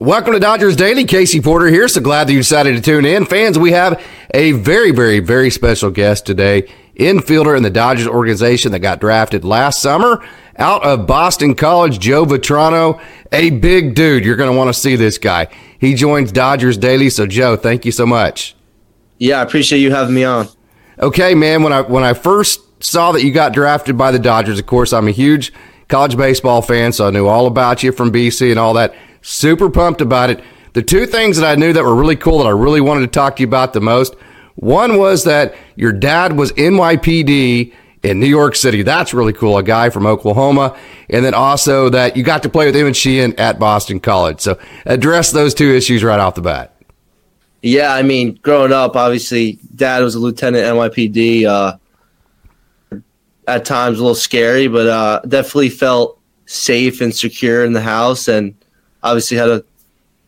Welcome to Dodgers Daily. Casey Porter here. So glad that you decided to tune in. Fans, we have a very, very, very special guest today. Infielder in the Dodgers organization that got drafted last summer out of Boston College, Joe Vetrano. A big dude. You're going to want to see this guy. He joins Dodgers Daily. So, Joe, thank you so much. Yeah, I appreciate you having me on. Okay, man. When I when I first saw that you got drafted by the Dodgers, of course, I'm a huge college baseball fan, so I knew all about you from BC and all that. Super pumped about it. The two things that I knew that were really cool that I really wanted to talk to you about the most one was that your dad was NYPD in New York City. That's really cool. A guy from Oklahoma. And then also that you got to play with Emmett Sheehan at Boston College. So address those two issues right off the bat. Yeah, I mean, growing up, obviously, dad was a lieutenant NYPD. Uh, at times a little scary, but uh, definitely felt safe and secure in the house. And obviously had to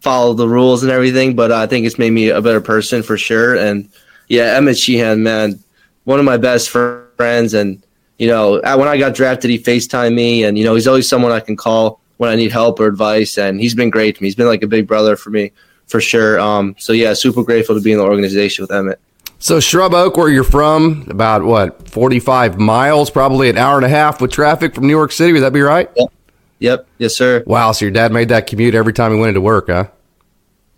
follow the rules and everything, but I think it's made me a better person for sure. And yeah, Emmett Sheehan, man, one of my best friends. And, you know, when I got drafted, he FaceTime me and, you know, he's always someone I can call when I need help or advice. And he's been great to me. He's been like a big brother for me for sure. Um, so yeah, super grateful to be in the organization with Emmett. So Shrub Oak, where you're from, about what, 45 miles, probably an hour and a half with traffic from New York City. Would that be right? Yep. Yep. Yes, sir. Wow. So your dad made that commute every time he went into work, huh?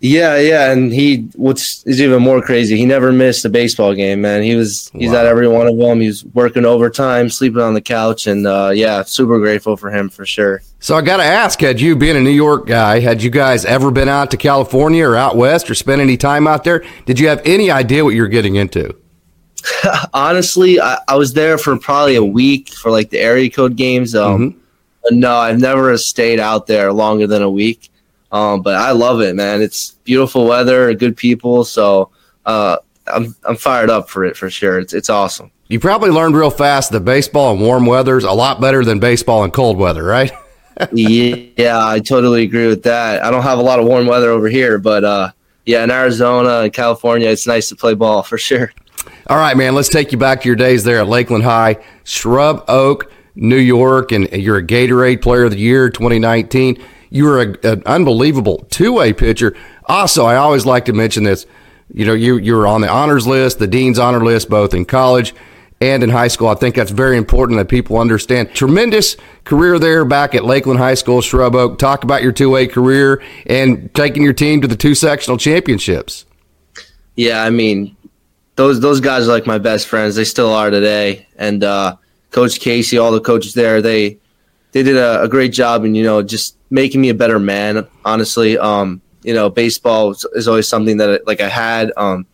Yeah, yeah, and he what's is even more crazy. He never missed a baseball game, man. He was he's wow. at every one of them. He's working overtime, sleeping on the couch, and uh, yeah, super grateful for him for sure. So I got to ask, had you been a New York guy, had you guys ever been out to California or out west or spent any time out there? Did you have any idea what you're getting into? Honestly, I, I, was there for probably a week for like the area code games. Um, mm-hmm no, I've never stayed out there longer than a week. Um, but I love it, man. It's beautiful weather, good people. So uh, I'm I'm fired up for it for sure. It's it's awesome. You probably learned real fast that baseball in warm weather is a lot better than baseball in cold weather, right? yeah, I totally agree with that. I don't have a lot of warm weather over here, but uh, yeah, in Arizona and California, it's nice to play ball for sure. All right, man. Let's take you back to your days there at Lakeland High, Shrub Oak. New York, and you're a Gatorade Player of the Year 2019. You were a, an unbelievable two way pitcher. Also, I always like to mention this. You know, you you were on the honors list, the dean's honor list, both in college and in high school. I think that's very important that people understand. Tremendous career there back at Lakeland High School, Shrub Oak. Talk about your two way career and taking your team to the two sectional championships. Yeah, I mean, those those guys are like my best friends. They still are today, and uh, Coach Casey, all the coaches there, they they did a, a, great job and you know just making me a better man. Honestly, um, you know, baseball is always something that like I had. Um,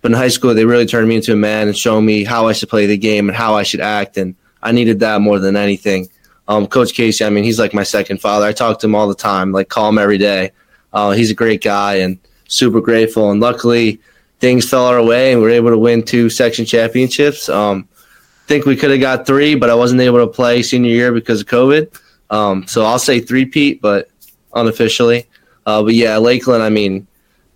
but in high school, they really turned me into a man and showed me how I should play the game and how I should act, and I needed that more than anything. Um, Coach Casey, I mean, he's like my second father. I talk to him all the time, like call him every day. Uh, he's a great guy and super grateful. And luckily, things fell our way and we were able to win two section championships. Um, think we could have got three, but I wasn't able to play senior year because of COVID. Um, so I'll say three Pete, but unofficially. Uh, but yeah, Lakeland. I mean,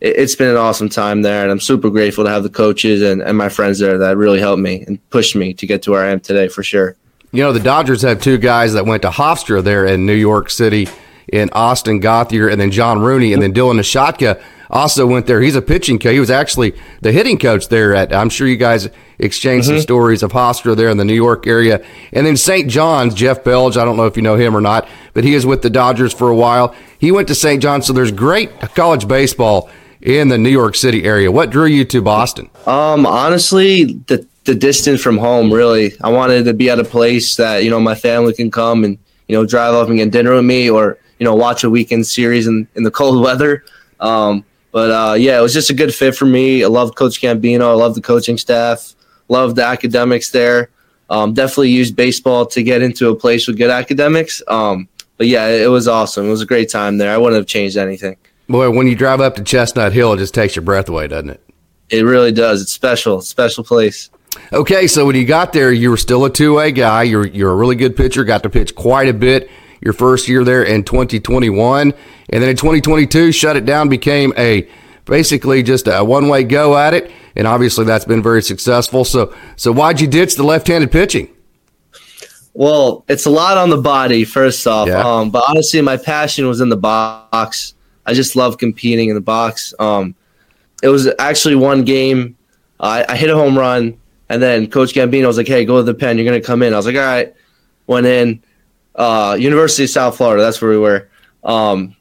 it, has been an awesome time there, and I'm super grateful to have the coaches and, and my friends there that really helped me and pushed me to get to where I am today for sure. You know, the Dodgers have two guys that went to Hofstra there in New York City, in Austin Gauthier, and then John Rooney, and then Dylan Nishotka also went there. He's a pitching coach. He was actually the hitting coach there at. I'm sure you guys exchanged mm-hmm. some stories of Hofstra there in the New York area, and then St. John's. Jeff Belge. I don't know if you know him or not, but he is with the Dodgers for a while. He went to St. John's, so there's great college baseball in the New York City area. What drew you to Boston? Um, honestly, the the distance from home. Really, I wanted to be at a place that you know my family can come and you know drive up and get dinner with me, or you know watch a weekend series in in the cold weather. Um, but uh, yeah, it was just a good fit for me. I love Coach Gambino. I love the coaching staff. Love the academics there. Um, definitely used baseball to get into a place with good academics. Um, but yeah, it was awesome. It was a great time there. I wouldn't have changed anything. Boy, when you drive up to Chestnut Hill, it just takes your breath away, doesn't it? It really does. It's special. Special place. Okay, so when you got there, you were still a two A guy. You're you're a really good pitcher. Got to pitch quite a bit your first year there in 2021. And then in 2022, shut it down, became a basically just a one way go at it. And obviously that's been very successful. So, so why'd you ditch the left handed pitching? Well, it's a lot on the body, first off. Yeah. Um, but honestly, my passion was in the box. I just love competing in the box. Um, it was actually one game. I, I hit a home run, and then Coach Gambino was like, "Hey, go to the pen. You're gonna come in." I was like, "All right." Went in. Uh, University of South Florida. That's where we were. Um,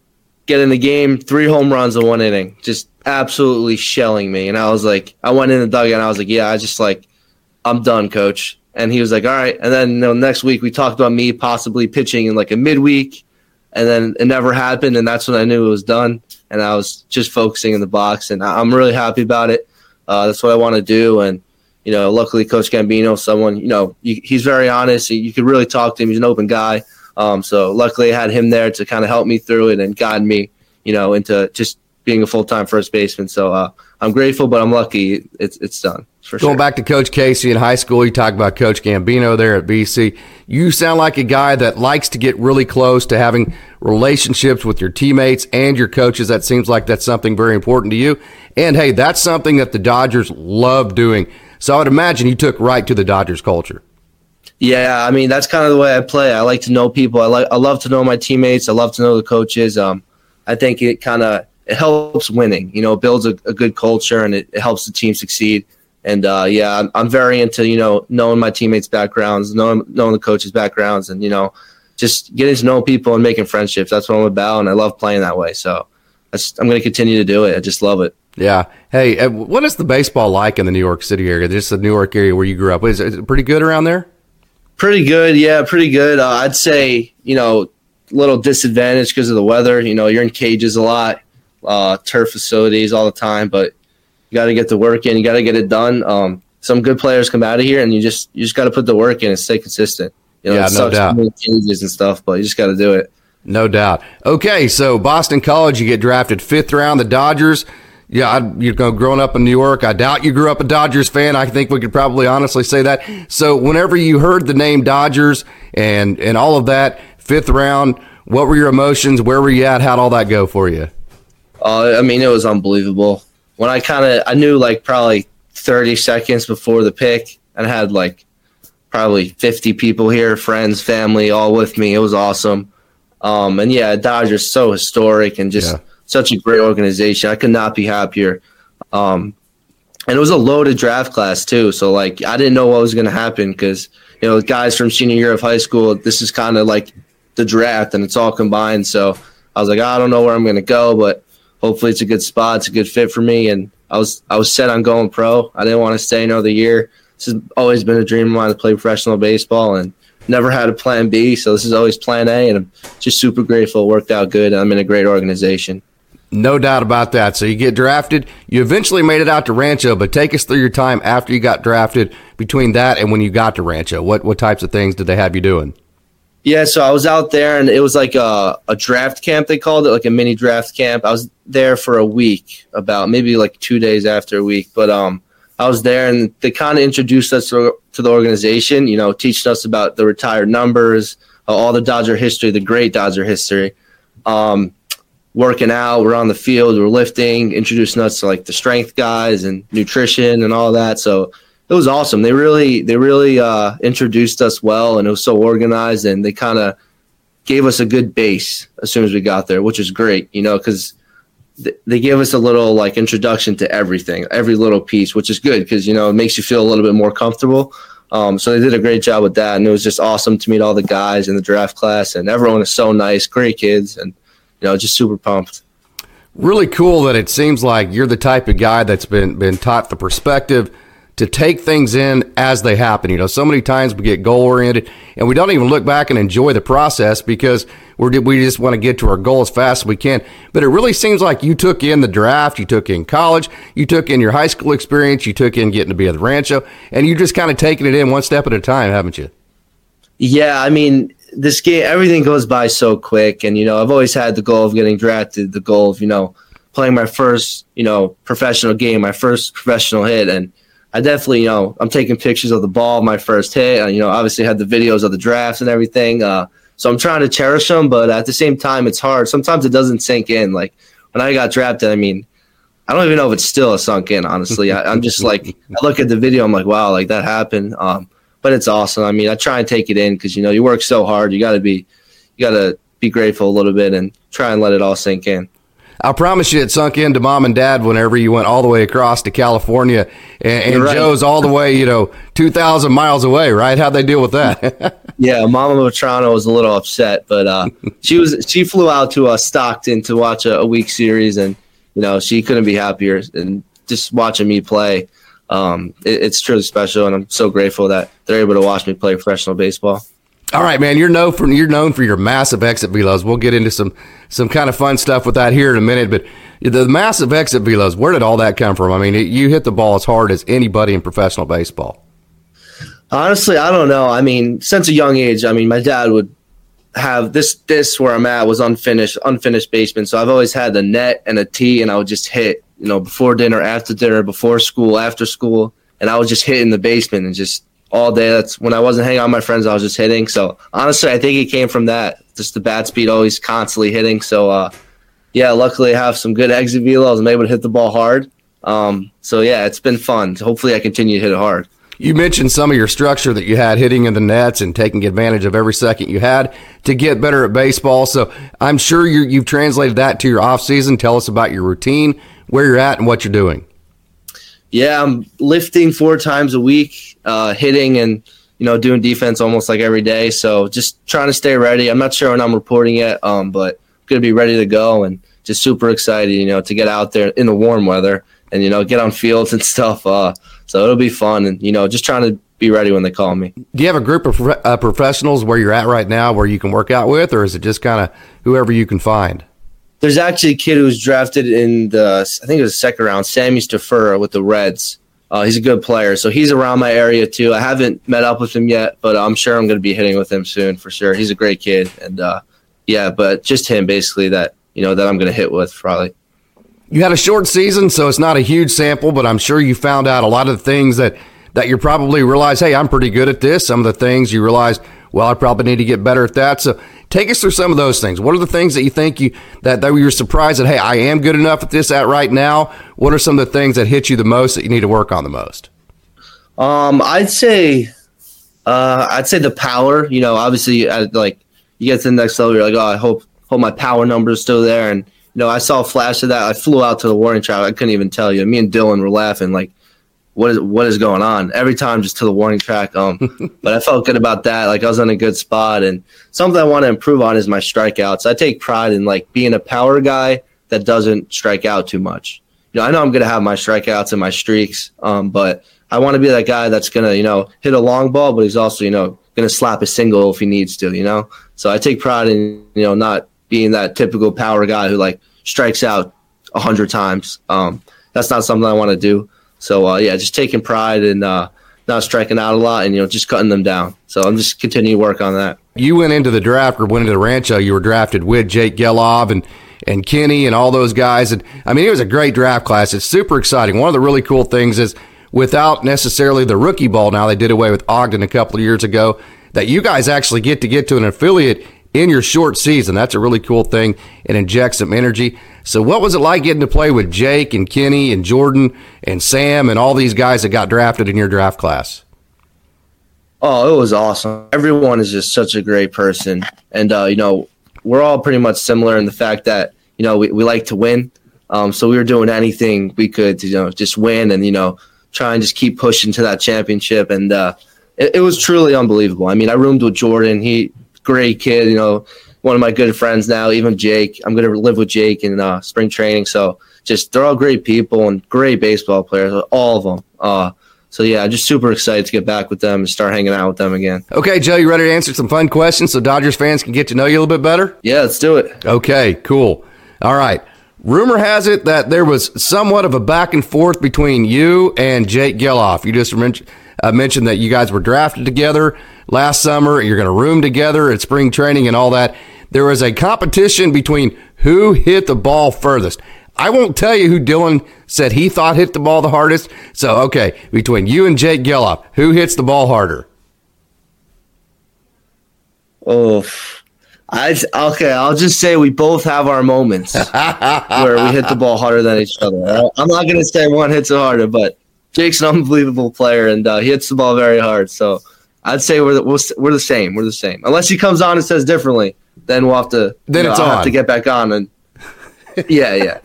get in the game, three home runs in one inning, just absolutely shelling me. And I was like, I went in the dugout and I was like, yeah, I just like, I'm done, coach. And he was like, all right. And then you know, next week we talked about me possibly pitching in like a midweek. And then it never happened. And that's when I knew it was done. And I was just focusing in the box. And I'm really happy about it. Uh, that's what I want to do. And, you know, luckily Coach Gambino, someone, you know, he's very honest. You could really talk to him. He's an open guy. Um, so luckily I had him there to kind of help me through it and guide me, you know, into just being a full time first baseman. So uh, I'm grateful, but I'm lucky it's it's done. Going sure. back to Coach Casey in high school, you talk about Coach Gambino there at BC. You sound like a guy that likes to get really close to having relationships with your teammates and your coaches. That seems like that's something very important to you. And hey, that's something that the Dodgers love doing. So I would imagine you took right to the Dodgers culture. Yeah, I mean that's kind of the way I play. I like to know people. I like I love to know my teammates. I love to know the coaches. Um, I think it kind of it helps winning. You know, builds a, a good culture and it, it, helps the team succeed. And uh, yeah, I'm, I'm, very into you know knowing my teammates' backgrounds, knowing knowing the coaches' backgrounds, and you know just getting to know people and making friendships. That's what I'm about, and I love playing that way. So I'm going to continue to do it. I just love it. Yeah. Hey, uh, what is the baseball like in the New York City area? Just the New York area where you grew up. Is it pretty good around there? Pretty good, yeah, pretty good. Uh, I'd say you know little disadvantage because of the weather. You know, you're in cages a lot, uh, turf facilities all the time, but you got to get the work in. You got to get it done. Um, some good players come out of here, and you just you just got to put the work in and stay consistent. You know, yeah, no doubt. Cages and stuff, but you just got to do it. No doubt. Okay, so Boston College, you get drafted fifth round. The Dodgers yeah, I, you know, growing up in New York, I doubt you grew up a Dodgers fan. I think we could probably honestly say that. So, whenever you heard the name Dodgers and and all of that, fifth round, what were your emotions? Where were you at? How'd all that go for you? Uh, I mean, it was unbelievable. When I kind of, I knew like probably 30 seconds before the pick, and I had like probably 50 people here, friends, family, all with me. It was awesome. Um, and yeah, Dodgers so historic and just. Yeah such a great organization. I could not be happier. Um, and it was a loaded draft class too. So like I didn't know what was going to happen because you know guys from senior year of high school. This is kind of like the draft, and it's all combined. So I was like, I don't know where I'm going to go, but hopefully it's a good spot. It's a good fit for me. And I was I was set on going pro. I didn't want to stay another year. This has always been a dream of mine to play professional baseball, and never had a plan B. So this is always plan A, and I'm just super grateful. It worked out good. I'm in a great organization. No doubt about that. So you get drafted. You eventually made it out to Rancho, but take us through your time after you got drafted between that and when you got to Rancho. What what types of things did they have you doing? Yeah, so I was out there and it was like a, a draft camp, they called it, like a mini draft camp. I was there for a week, about maybe like two days after a week. But um, I was there and they kind of introduced us to, the organization, you know, teaching us about the retired numbers, all the Dodger history, the great Dodger history. Um, working out, we're on the field, we're lifting, introducing us to like the strength guys and nutrition and all that. So it was awesome. They really they really uh, introduced us well, and it was so organized, and they kind of gave us a good base as soon as we got there, which is great, you know, because th- they gave us a little like introduction to everything, every little piece, which is good because you know it makes you feel a little bit more comfortable. Um, so they did a great job with that, and it was just awesome to meet all the guys in the draft class, and everyone is so nice, great kids, and you know, just super pumped. Really cool that it seems like you're the type of guy that's been been taught the perspective to take things in as they happen. You know, so many times we get goal oriented and we don't even look back and enjoy the process because we're, we just want to get to our goal as fast as we can. But it really seems like you took in the draft, you took in college, you took in your high school experience, you took in getting to be at the Rancho, and you're just kind of taking it in one step at a time, haven't you? Yeah, I mean, this game, everything goes by so quick. And, you know, I've always had the goal of getting drafted, the goal of, you know, playing my first, you know, professional game, my first professional hit. And I definitely, you know, I'm taking pictures of the ball, my first hit. You know, obviously had the videos of the drafts and everything. Uh, so I'm trying to cherish them, but at the same time, it's hard. Sometimes it doesn't sink in. Like when I got drafted, I mean, I don't even know if it's still sunk in, honestly. I, am just like, I look at the video, I'm like, wow, like that happened. Um, but it's awesome. I mean, I try and take it in because you know you work so hard. You got to be, you got to be grateful a little bit and try and let it all sink in. I promise you, it sunk into mom and dad whenever you went all the way across to California, and, and right. Joe's all the way, you know, two thousand miles away. Right? How'd they deal with that? yeah, Mama Vetrano was a little upset, but uh, she was she flew out to uh, Stockton to watch a, a, week series, and you know she couldn't be happier. And just watching me play, um, it, it's truly special, and I'm so grateful that they're able to watch me play professional baseball. All right, man. You're known for you're known for your massive exit velos. We'll get into some some kind of fun stuff with that here in a minute. But the massive exit velos, where did all that come from? I mean, it, you hit the ball as hard as anybody in professional baseball. Honestly, I don't know. I mean, since a young age, I mean, my dad would have this this where I'm at was unfinished unfinished basement. So I've always had the net and a tee, and I would just hit. You know, before dinner, after dinner, before school, after school, and I was just hitting the basement and just all day. That's when I wasn't hanging out with my friends, I was just hitting. So honestly, I think it came from that. Just the bat speed, always constantly hitting. So uh, yeah, luckily I have some good exit velos. I'm able to hit the ball hard. Um, so yeah, it's been fun. Hopefully, I continue to hit it hard. You mentioned some of your structure that you had hitting in the nets and taking advantage of every second you had to get better at baseball. So I'm sure you have translated that to your off season. Tell us about your routine, where you're at, and what you're doing. Yeah, I'm lifting four times a week, uh, hitting and you know doing defense almost like every day. So just trying to stay ready. I'm not sure when I'm reporting yet, um, but going to be ready to go and just super excited, you know, to get out there in the warm weather and you know get on fields and stuff. Uh, so it'll be fun, and you know, just trying to be ready when they call me. Do you have a group of uh, professionals where you're at right now, where you can work out with, or is it just kind of whoever you can find? There's actually a kid who was drafted in the, I think it was the second round, Sammy Stafura with the Reds. Uh, he's a good player, so he's around my area too. I haven't met up with him yet, but I'm sure I'm going to be hitting with him soon for sure. He's a great kid, and uh, yeah, but just him basically that you know that I'm going to hit with probably. You had a short season, so it's not a huge sample, but I'm sure you found out a lot of the things that that you probably realize, hey, I'm pretty good at this. Some of the things you realize, well, I probably need to get better at that. So take us through some of those things. What are the things that you think you that, that you're surprised that, hey, I am good enough at this at right now? What are some of the things that hit you the most that you need to work on the most? Um, I'd say, uh, I'd say the power. You know, obviously, I, like you get to the next level, you're like, oh, I hope hope my power number is still there. And you know, I saw a flash of that. I flew out to the warning track. I couldn't even tell you. Me and Dylan were laughing like, what is what is going on? Every time, just to the warning track. Um, but I felt good about that. Like I was in a good spot, and something I want to improve on is my strikeouts. I take pride in like being a power guy that doesn't strike out too much. You know, I know I'm gonna have my strikeouts and my streaks, um, but I want to be that guy that's gonna, you know, hit a long ball, but he's also, you know, gonna slap a single if he needs to. You know, so I take pride in, you know, not being that typical power guy who like strikes out a hundred times. Um, that's not something I want to do. So uh, yeah, just taking pride in uh, not striking out a lot and you know just cutting them down. So I'm just continuing to work on that. You went into the draft or went into the Rancho. You were drafted with Jake Gelof and and Kenny and all those guys. And I mean, it was a great draft class. It's super exciting. One of the really cool things is without necessarily the rookie ball. Now they did away with Ogden a couple of years ago. That you guys actually get to get to an affiliate in your short season. That's a really cool thing and injects some energy. So, what was it like getting to play with Jake and Kenny and Jordan and Sam and all these guys that got drafted in your draft class? Oh, it was awesome. Everyone is just such a great person. And, uh, you know, we're all pretty much similar in the fact that, you know, we, we like to win. Um, so we were doing anything we could to, you know, just win and, you know, try and just keep pushing to that championship. And uh, it, it was truly unbelievable. I mean, I roomed with Jordan. He, great kid. You know, one of my good friends now. Even Jake, I'm gonna live with Jake in uh, spring training. So just they're all great people and great baseball players, all of them. Uh, so yeah, I'm just super excited to get back with them and start hanging out with them again. Okay, Joe, you ready to answer some fun questions so Dodgers fans can get to know you a little bit better? Yeah, let's do it. Okay, cool. All right. Rumor has it that there was somewhat of a back and forth between you and Jake Gelof. You just mentioned, uh, mentioned that you guys were drafted together last summer. You're going to room together at spring training and all that. There was a competition between who hit the ball furthest. I won't tell you who Dylan said he thought hit the ball the hardest. So, okay, between you and Jake Gelof, who hits the ball harder? Oh, I okay. I'll just say we both have our moments where we hit the ball harder than each other. I'm not going to say one hits it harder, but Jake's an unbelievable player and uh, he hits the ball very hard. So I'd say we're the, we're, we're the same. We're the same. Unless he comes on and says differently, then we'll have to then you know, it's I'll on. have to get back on and yeah, yeah.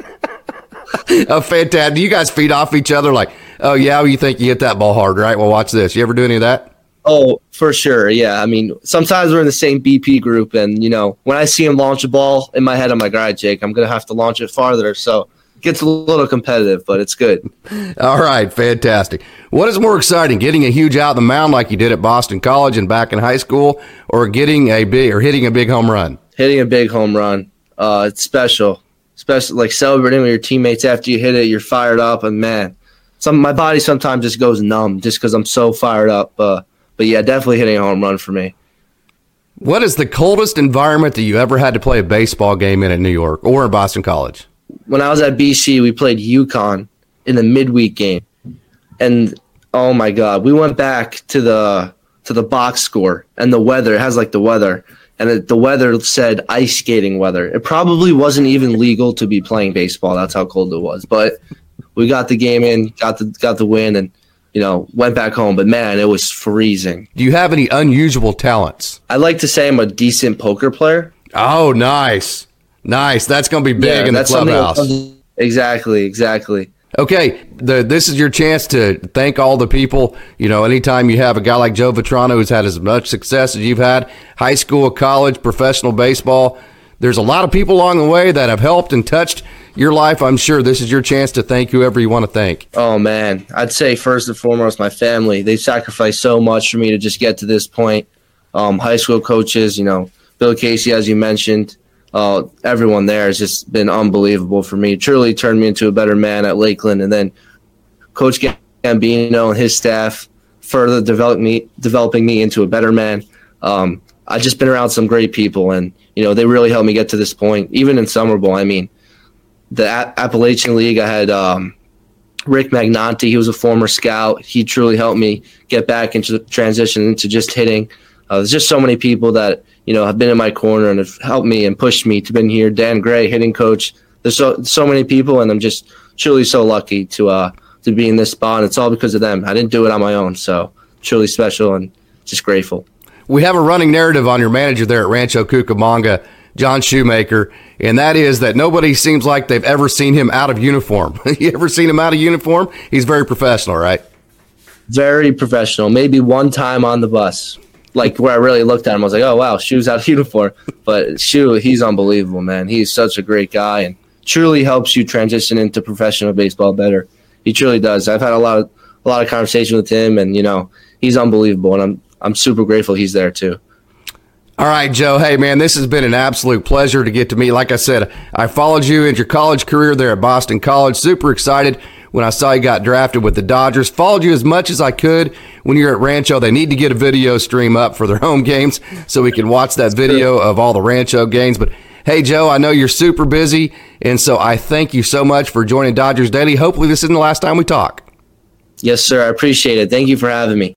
oh, fantastic! You guys feed off each other like, oh yeah, you think you hit that ball hard, right? Well, watch this. You ever do any of that? Oh, for sure. Yeah. I mean, sometimes we're in the same BP group, and you know, when I see him launch a ball in my head, I'm like, all right, Jake, I'm gonna have to launch it farther. So it gets a little competitive, but it's good. All right, fantastic. What is more exciting, getting a huge out of the mound like you did at Boston College and back in high school, or getting a big or hitting a big home run? Hitting a big home run. Uh, it's special, especially like celebrating with your teammates after you hit it. You're fired up, and man, some my body sometimes just goes numb just because I'm so fired up. Uh, but yeah, definitely hitting a home run for me. What is the coldest environment that you ever had to play a baseball game in at New York or in Boston College? When I was at BC, we played UConn in the midweek game, and oh my god, we went back to the to the box score and the weather. It has like the weather, and it, the weather said ice skating weather. It probably wasn't even legal to be playing baseball. That's how cold it was. But we got the game in, got the got the win, and you know, went back home. But man, it was freezing. Do you have any unusual talents? I'd like to say I'm a decent poker player. Oh, nice. Nice. That's going to be big yeah, in the clubhouse. Exactly, exactly. Okay, the, this is your chance to thank all the people. You know, anytime you have a guy like Joe Vetrano who's had as much success as you've had, high school, college, professional baseball, there's a lot of people along the way that have helped and touched your life. I'm sure this is your chance to thank whoever you want to thank. Oh man, I'd say first and foremost my family. They sacrificed so much for me to just get to this point. Um, high school coaches, you know, Bill Casey, as you mentioned, uh, everyone there has just been unbelievable for me. Truly turned me into a better man at Lakeland, and then Coach Gambino and his staff further me, developing me into a better man. Um, I've just been around some great people, and you know they really helped me get to this point. Even in summer ball, I mean, the A- Appalachian League, I had um, Rick Magnante. He was a former scout. He truly helped me get back into transition into just hitting. Uh, there's just so many people that you know have been in my corner and have helped me and pushed me to been here. Dan Gray, hitting coach. There's so so many people, and I'm just truly so lucky to uh to be in this spot. And it's all because of them. I didn't do it on my own, so truly special and just grateful we have a running narrative on your manager there at Rancho Cucamonga, John Shoemaker, and that is that nobody seems like they've ever seen him out of uniform. you ever seen him out of uniform? He's very professional, right? Very professional. Maybe one time on the bus, like where I really looked at him, I was like, "Oh wow, Shoe's out of uniform." But Shoe, he's unbelievable, man. He's such a great guy, and truly helps you transition into professional baseball better. He truly does. I've had a lot of a lot of conversation with him, and you know, he's unbelievable, and I'm I'm super grateful he's there too. All right, Joe. Hey, man, this has been an absolute pleasure to get to meet. Like I said, I followed you in your college career there at Boston College. Super excited when I saw you got drafted with the Dodgers. Followed you as much as I could when you're at Rancho. They need to get a video stream up for their home games so we can watch that video of all the Rancho games. But hey, Joe, I know you're super busy, and so I thank you so much for joining Dodgers Daily. Hopefully, this isn't the last time we talk. Yes, sir. I appreciate it. Thank you for having me.